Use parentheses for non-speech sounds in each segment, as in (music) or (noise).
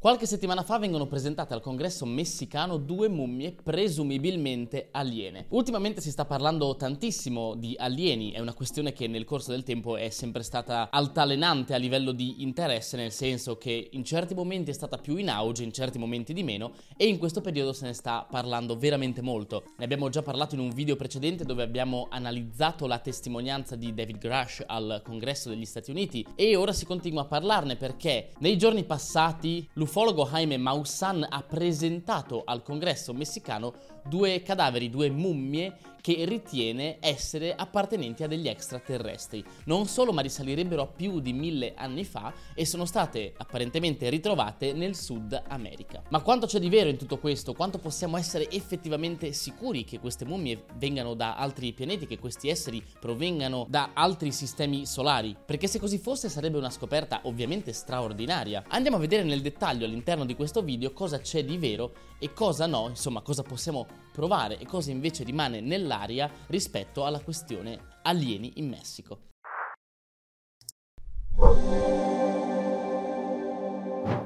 Qualche settimana fa vengono presentate al congresso messicano due mummie presumibilmente aliene. Ultimamente si sta parlando tantissimo di alieni, è una questione che nel corso del tempo è sempre stata altalenante a livello di interesse, nel senso che in certi momenti è stata più in auge, in certi momenti di meno, e in questo periodo se ne sta parlando veramente molto. Ne abbiamo già parlato in un video precedente dove abbiamo analizzato la testimonianza di David Grush al congresso degli Stati Uniti e ora si continua a parlarne perché nei giorni passati l'ufologo Jaime Maussan ha presentato al congresso messicano due cadaveri, due mummie che ritiene essere appartenenti a degli extraterrestri. Non solo, ma risalirebbero a più di mille anni fa e sono state apparentemente ritrovate nel Sud America. Ma quanto c'è di vero in tutto questo? Quanto possiamo essere effettivamente sicuri che queste mummie vengano da altri pianeti, che questi esseri provengano da altri sistemi solari? Perché se così fosse sarebbe una scoperta ovviamente straordinaria. Andiamo a vedere nel dettaglio all'interno di questo video cosa c'è di vero e cosa no, insomma cosa possiamo provare e cosa invece rimane nell'aria rispetto alla questione alieni in Messico.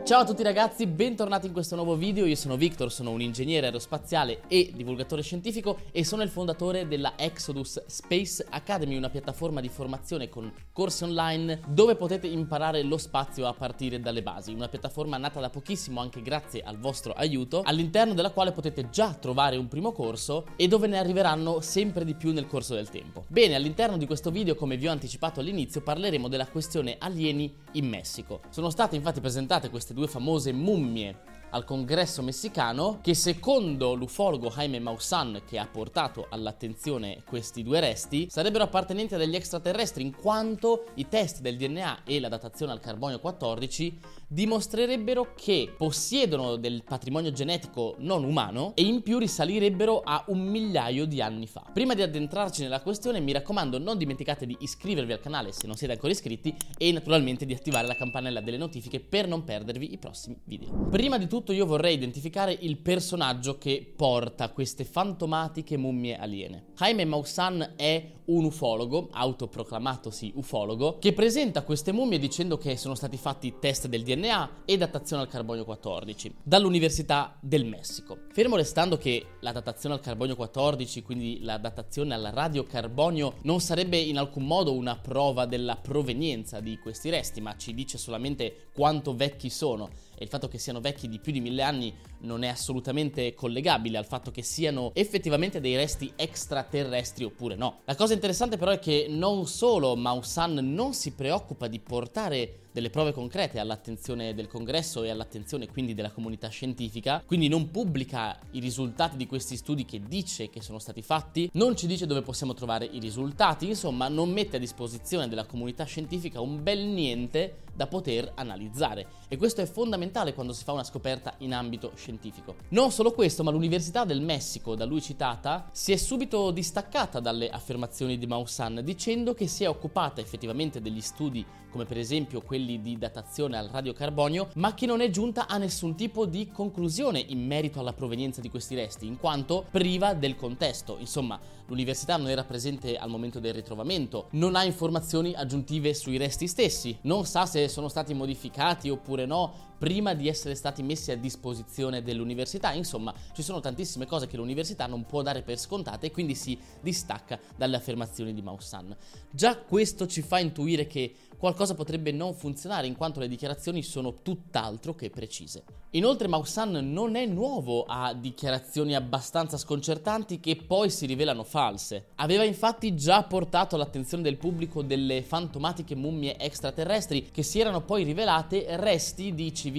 Ciao a tutti ragazzi, bentornati in questo nuovo video, io sono Victor, sono un ingegnere aerospaziale e divulgatore scientifico e sono il fondatore della Exodus Space Academy, una piattaforma di formazione con corsi online dove potete imparare lo spazio a partire dalle basi, una piattaforma nata da pochissimo anche grazie al vostro aiuto, all'interno della quale potete già trovare un primo corso e dove ne arriveranno sempre di più nel corso del tempo. Bene, all'interno di questo video, come vi ho anticipato all'inizio, parleremo della questione alieni in Messico. Sono state infatti presentate queste queste due famose mummie al congresso messicano che secondo l'ufologo Jaime Maussan che ha portato all'attenzione questi due resti sarebbero appartenenti a degli extraterrestri in quanto i test del DNA e la datazione al carbonio 14 dimostrerebbero che possiedono del patrimonio genetico non umano e in più risalirebbero a un migliaio di anni fa. Prima di addentrarci nella questione mi raccomando non dimenticate di iscrivervi al canale se non siete ancora iscritti e naturalmente di attivare la campanella delle notifiche per non perdervi i prossimi video. Prima di tutto tutto io vorrei identificare il personaggio che porta queste fantomatiche mummie aliene. Jaime Maussan è un ufologo, autoproclamatosi ufologo, che presenta queste mummie dicendo che sono stati fatti test del DNA e datazione al carbonio 14 dall'Università del Messico. Fermo restando che la datazione al carbonio 14, quindi la datazione al radiocarbonio, non sarebbe in alcun modo una prova della provenienza di questi resti, ma ci dice solamente quanto vecchi sono e il fatto che siano vecchi di più di mille anni non è assolutamente collegabile al fatto che siano effettivamente dei resti extraterrestri oppure no. La cosa interessante però è che non solo Maussan non si preoccupa di portare delle prove concrete all'attenzione del congresso e all'attenzione quindi della comunità scientifica, quindi non pubblica i risultati di questi studi che dice che sono stati fatti, non ci dice dove possiamo trovare i risultati, insomma non mette a disposizione della comunità scientifica un bel niente da poter analizzare e questo è fondamentale quando si fa una scoperta in ambito scientifico. Non solo questo, ma l'Università del Messico, da lui citata, si è subito distaccata dalle affermazioni di Maussan dicendo che si è occupata effettivamente degli studi come per esempio quelli di datazione al radiocarbonio, ma che non è giunta a nessun tipo di conclusione in merito alla provenienza di questi resti, in quanto priva del contesto. Insomma, l'università non era presente al momento del ritrovamento, non ha informazioni aggiuntive sui resti stessi, non sa se sono stati modificati oppure no prima di essere stati messi a disposizione dell'università. Insomma, ci sono tantissime cose che l'università non può dare per scontate e quindi si distacca dalle affermazioni di Maussan. Già questo ci fa intuire che qualcosa potrebbe non funzionare in quanto le dichiarazioni sono tutt'altro che precise. Inoltre Maussan non è nuovo a dichiarazioni abbastanza sconcertanti che poi si rivelano false. Aveva infatti già portato all'attenzione del pubblico delle fantomatiche mummie extraterrestri che si erano poi rivelate resti di civiltà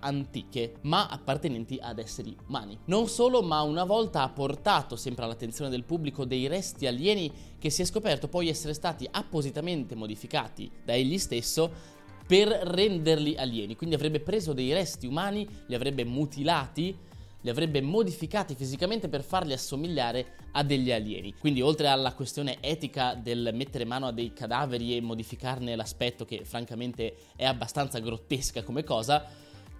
antiche, ma appartenenti ad esseri umani. Non solo, ma una volta ha portato sempre all'attenzione del pubblico dei resti alieni che si è scoperto poi essere stati appositamente modificati da egli stesso per renderli alieni. Quindi avrebbe preso dei resti umani, li avrebbe mutilati, li avrebbe modificati fisicamente per farli assomigliare a degli alieni. Quindi oltre alla questione etica del mettere mano a dei cadaveri e modificarne l'aspetto, che francamente è abbastanza grottesca come cosa,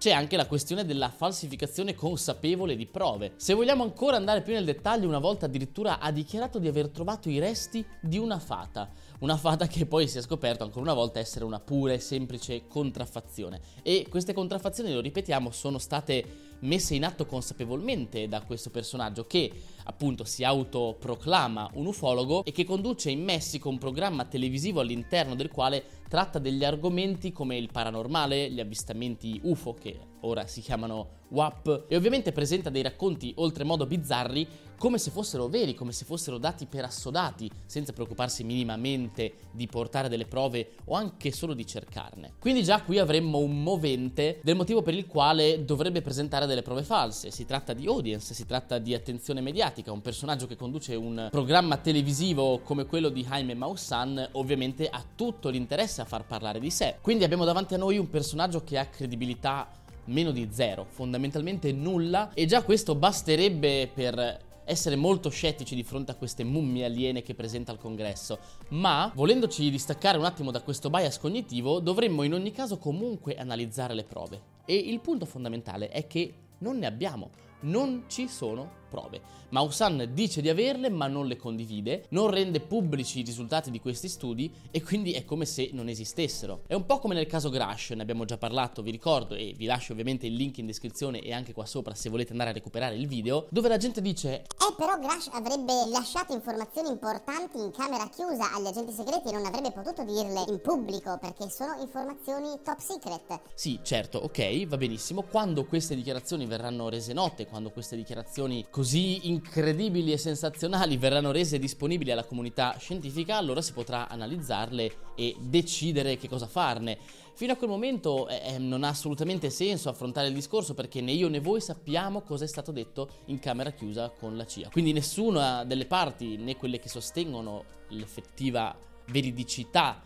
c'è anche la questione della falsificazione consapevole di prove. Se vogliamo ancora andare più nel dettaglio, una volta addirittura ha dichiarato di aver trovato i resti di una fata, una fata che poi si è scoperto ancora una volta essere una pura e semplice contraffazione. E queste contraffazioni, lo ripetiamo, sono state messe in atto consapevolmente da questo personaggio che appunto si autoproclama un ufologo e che conduce in Messico un programma televisivo all'interno del quale tratta degli argomenti come il paranormale, gli avvistamenti UFO che ora si chiamano WAP e ovviamente presenta dei racconti oltremodo bizzarri come se fossero veri, come se fossero dati per assodati, senza preoccuparsi minimamente di portare delle prove o anche solo di cercarne. Quindi già qui avremmo un movente del motivo per il quale dovrebbe presentare delle prove false. Si tratta di audience, si tratta di attenzione mediatica, un personaggio che conduce un programma televisivo come quello di Jaime Maussan ovviamente ha tutto l'interesse a far parlare di sé. Quindi abbiamo davanti a noi un personaggio che ha credibilità meno di zero, fondamentalmente nulla e già questo basterebbe per essere molto scettici di fronte a queste mummie aliene che presenta al congresso, ma volendoci distaccare un attimo da questo bias cognitivo, dovremmo in ogni caso comunque analizzare le prove. E il punto fondamentale è che non ne abbiamo, non ci sono prove. Maussan dice di averle ma non le condivide, non rende pubblici i risultati di questi studi e quindi è come se non esistessero. È un po' come nel caso Grash, ne abbiamo già parlato, vi ricordo e vi lascio ovviamente il link in descrizione e anche qua sopra se volete andare a recuperare il video, dove la gente dice Eh però Grash avrebbe lasciato informazioni importanti in camera chiusa agli agenti segreti e non avrebbe potuto dirle in pubblico perché sono informazioni top secret. Sì, certo, ok, va benissimo. Quando queste dichiarazioni verranno rese note, quando queste dichiarazioni così così incredibili e sensazionali verranno rese disponibili alla comunità scientifica, allora si potrà analizzarle e decidere che cosa farne. Fino a quel momento eh, eh, non ha assolutamente senso affrontare il discorso perché né io né voi sappiamo cosa è stato detto in camera chiusa con la CIA. Quindi nessuna delle parti, né quelle che sostengono l'effettiva veridicità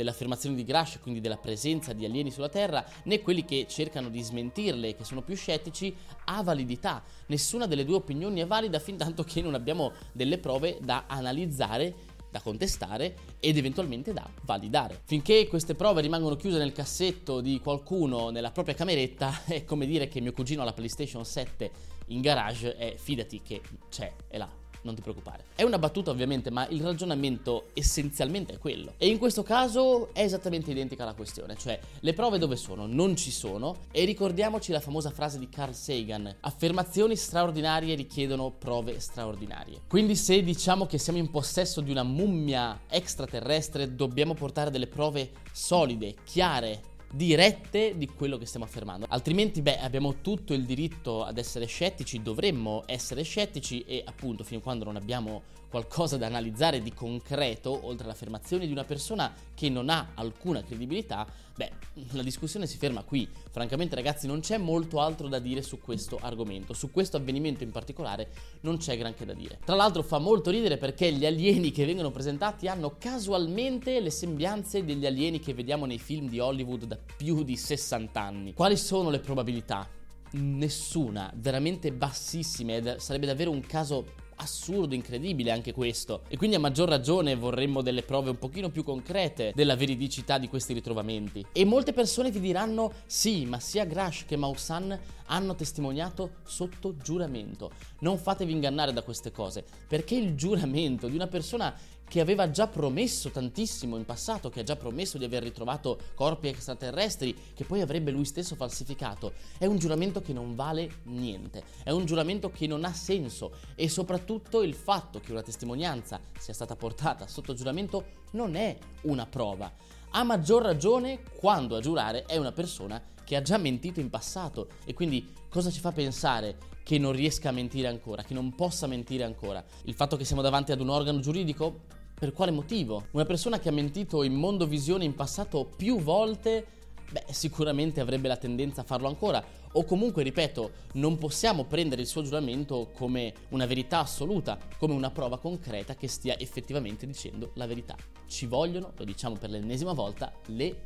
delle affermazioni di Grash, quindi della presenza di alieni sulla Terra, né quelli che cercano di smentirle, che sono più scettici, ha validità. Nessuna delle due opinioni è valida fin tanto che non abbiamo delle prove da analizzare da contestare ed eventualmente da validare. Finché queste prove rimangono chiuse nel cassetto di qualcuno nella propria cameretta, è come dire che mio cugino ha la PlayStation 7 in garage e fidati che c'è, è là non ti preoccupare. È una battuta ovviamente, ma il ragionamento essenzialmente è quello. E in questo caso è esattamente identica la questione, cioè le prove dove sono? Non ci sono e ricordiamoci la famosa frase di Carl Sagan, affermazioni straordinarie richiedono prove straordinarie. Quindi se diciamo che siamo in possesso di una mummia extraterrestre, dobbiamo portare delle prove solide, chiare, dirette di quello che stiamo affermando. Altrimenti, beh, abbiamo tutto il diritto ad essere scettici, dovremmo essere scettici e appunto fino a quando non abbiamo qualcosa da analizzare di concreto, oltre all'affermazione di una persona che non ha alcuna credibilità, beh, la discussione si ferma qui. Francamente, ragazzi, non c'è molto altro da dire su questo argomento. Su questo avvenimento in particolare non c'è granché da dire. Tra l'altro fa molto ridere perché gli alieni che vengono presentati hanno casualmente le sembianze degli alieni che vediamo nei film di Hollywood da più di 60 anni. Quali sono le probabilità? Nessuna, veramente bassissime ed sarebbe davvero un caso assurdo, incredibile anche questo. E quindi a maggior ragione vorremmo delle prove un pochino più concrete della veridicità di questi ritrovamenti. E molte persone ti diranno sì, ma sia Grash che Maussan hanno testimoniato sotto giuramento. Non fatevi ingannare da queste cose, perché il giuramento di una persona che aveva già promesso tantissimo in passato, che ha già promesso di aver ritrovato corpi extraterrestri, che poi avrebbe lui stesso falsificato, è un giuramento che non vale niente, è un giuramento che non ha senso e soprattutto il fatto che una testimonianza sia stata portata sotto giuramento non è una prova. A maggior ragione quando a giurare è una persona che ha già mentito in passato e quindi cosa ci fa pensare che non riesca a mentire ancora, che non possa mentire ancora? Il fatto che siamo davanti ad un organo giuridico? Per quale motivo? Una persona che ha mentito in mondo visione in passato più volte, beh, sicuramente avrebbe la tendenza a farlo ancora. O comunque, ripeto, non possiamo prendere il suo giuramento come una verità assoluta, come una prova concreta che stia effettivamente dicendo la verità. Ci vogliono, lo diciamo per l'ennesima volta, le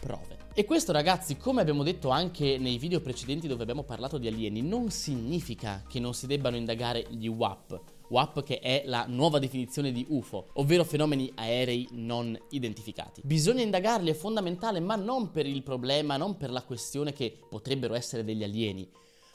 prove. E questo ragazzi, come abbiamo detto anche nei video precedenti dove abbiamo parlato di alieni, non significa che non si debbano indagare gli WAP. WAP che è la nuova definizione di UFO, ovvero fenomeni aerei non identificati. Bisogna indagarli, è fondamentale, ma non per il problema, non per la questione che potrebbero essere degli alieni,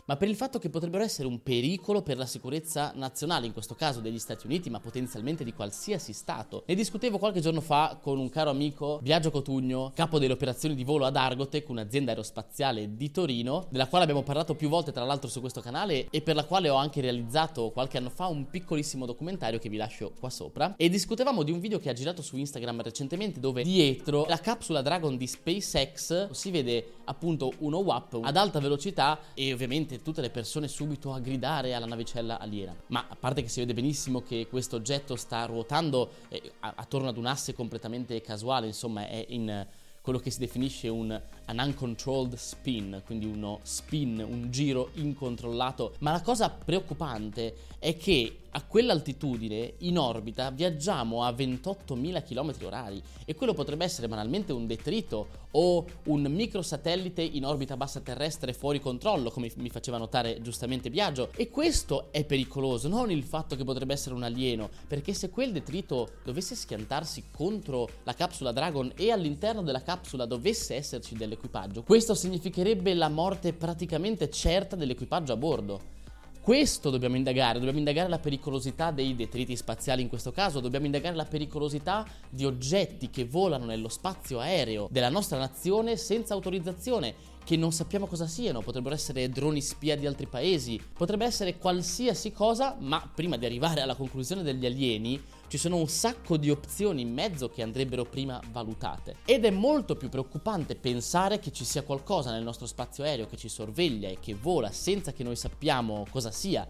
ma per il fatto che potrebbero essere un pericolo per la sicurezza nazionale, in questo caso degli Stati Uniti, ma potenzialmente di qualsiasi Stato. Ne discutevo qualche giorno fa con un caro amico, Biagio Cotugno, capo delle operazioni di volo ad Argotec, un'azienda aerospaziale di Torino, della quale abbiamo parlato più volte tra l'altro su questo canale e per la quale ho anche realizzato qualche anno fa un piccolissimo documentario che vi lascio qua sopra. E discutevamo di un video che ha girato su Instagram recentemente dove dietro la capsula Dragon di SpaceX si vede appunto uno WAP ad alta velocità e ovviamente tutte le persone subito a gridare alla navicella aliena. Ma a parte che si vede benissimo che questo oggetto sta ruotando eh, attorno ad un asse completamente casuale, insomma è in quello che si definisce un un uncontrolled spin, quindi uno spin, un giro incontrollato. Ma la cosa preoccupante è che a quell'altitudine in orbita viaggiamo a 28.000 km orari e quello potrebbe essere banalmente un detrito o un microsatellite in orbita bassa terrestre fuori controllo, come mi faceva notare giustamente Biagio. E questo è pericoloso, non il fatto che potrebbe essere un alieno, perché se quel detrito dovesse schiantarsi contro la capsula Dragon e all'interno della capsula dovesse esserci delle dell'equipaggio. Questo significherebbe la morte praticamente certa dell'equipaggio a bordo. Questo dobbiamo indagare, dobbiamo indagare la pericolosità dei detriti spaziali in questo caso, dobbiamo indagare la pericolosità di oggetti che volano nello spazio aereo della nostra nazione senza autorizzazione che non sappiamo cosa siano, potrebbero essere droni spia di altri paesi, potrebbe essere qualsiasi cosa, ma prima di arrivare alla conclusione degli alieni ci sono un sacco di opzioni in mezzo che andrebbero prima valutate. Ed è molto più preoccupante pensare che ci sia qualcosa nel nostro spazio aereo che ci sorveglia e che vola senza che noi sappiamo cosa sia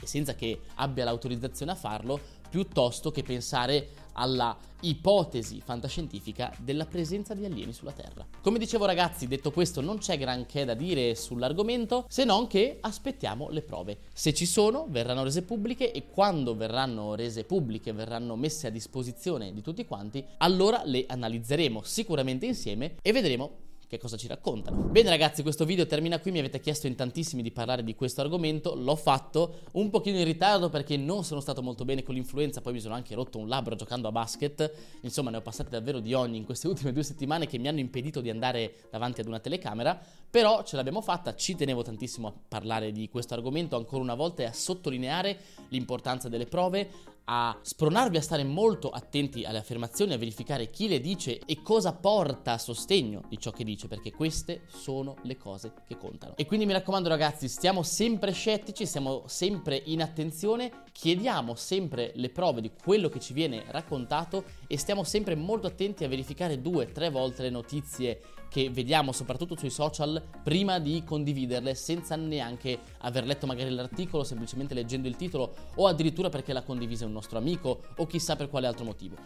e senza che abbia l'autorizzazione a farlo, piuttosto che pensare alla ipotesi fantascientifica della presenza di alieni sulla Terra. Come dicevo ragazzi, detto questo non c'è granché da dire sull'argomento, se non che aspettiamo le prove. Se ci sono, verranno rese pubbliche e quando verranno rese pubbliche, verranno messe a disposizione di tutti quanti, allora le analizzeremo sicuramente insieme e vedremo che cosa ci raccontano. Bene ragazzi, questo video termina qui, mi avete chiesto in tantissimi di parlare di questo argomento, l'ho fatto un pochino in ritardo perché non sono stato molto bene con l'influenza, poi mi sono anche rotto un labbro giocando a basket, insomma ne ho passate davvero di ogni in queste (laughs) ultime due settimane che mi hanno impedito di andare davanti ad una telecamera, però ce l'abbiamo fatta, ci tenevo tantissimo a parlare di questo argomento. Ancora una volta e a sottolineare l'importanza delle prove, a spronarvi a stare molto attenti alle affermazioni, a verificare chi le dice e cosa porta a sostegno di ciò che dice, perché queste sono le cose che contano. E quindi mi raccomando ragazzi, stiamo sempre scettici, stiamo sempre in attenzione, chiediamo sempre le prove di quello che ci viene raccontato e stiamo sempre molto attenti a verificare due, tre volte le notizie che vediamo soprattutto sui social prima di condividerle senza neanche aver letto magari l'articolo, semplicemente leggendo il titolo o addirittura perché l'ha condivisa un nostro amico o chissà per quale altro motivo.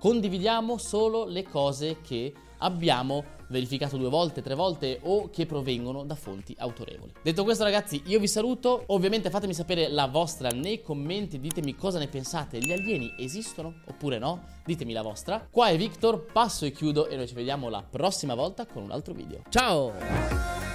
Condividiamo solo le cose che abbiamo verificato due volte, tre volte o che provengono da fonti autorevoli. Detto questo ragazzi io vi saluto, ovviamente fatemi sapere la vostra nei commenti, ditemi cosa ne pensate, gli alieni esistono oppure no? Ditemi la vostra. Qua è Victor, passo e chiudo e noi ci vediamo la prossima volta con un altro video. Ciao!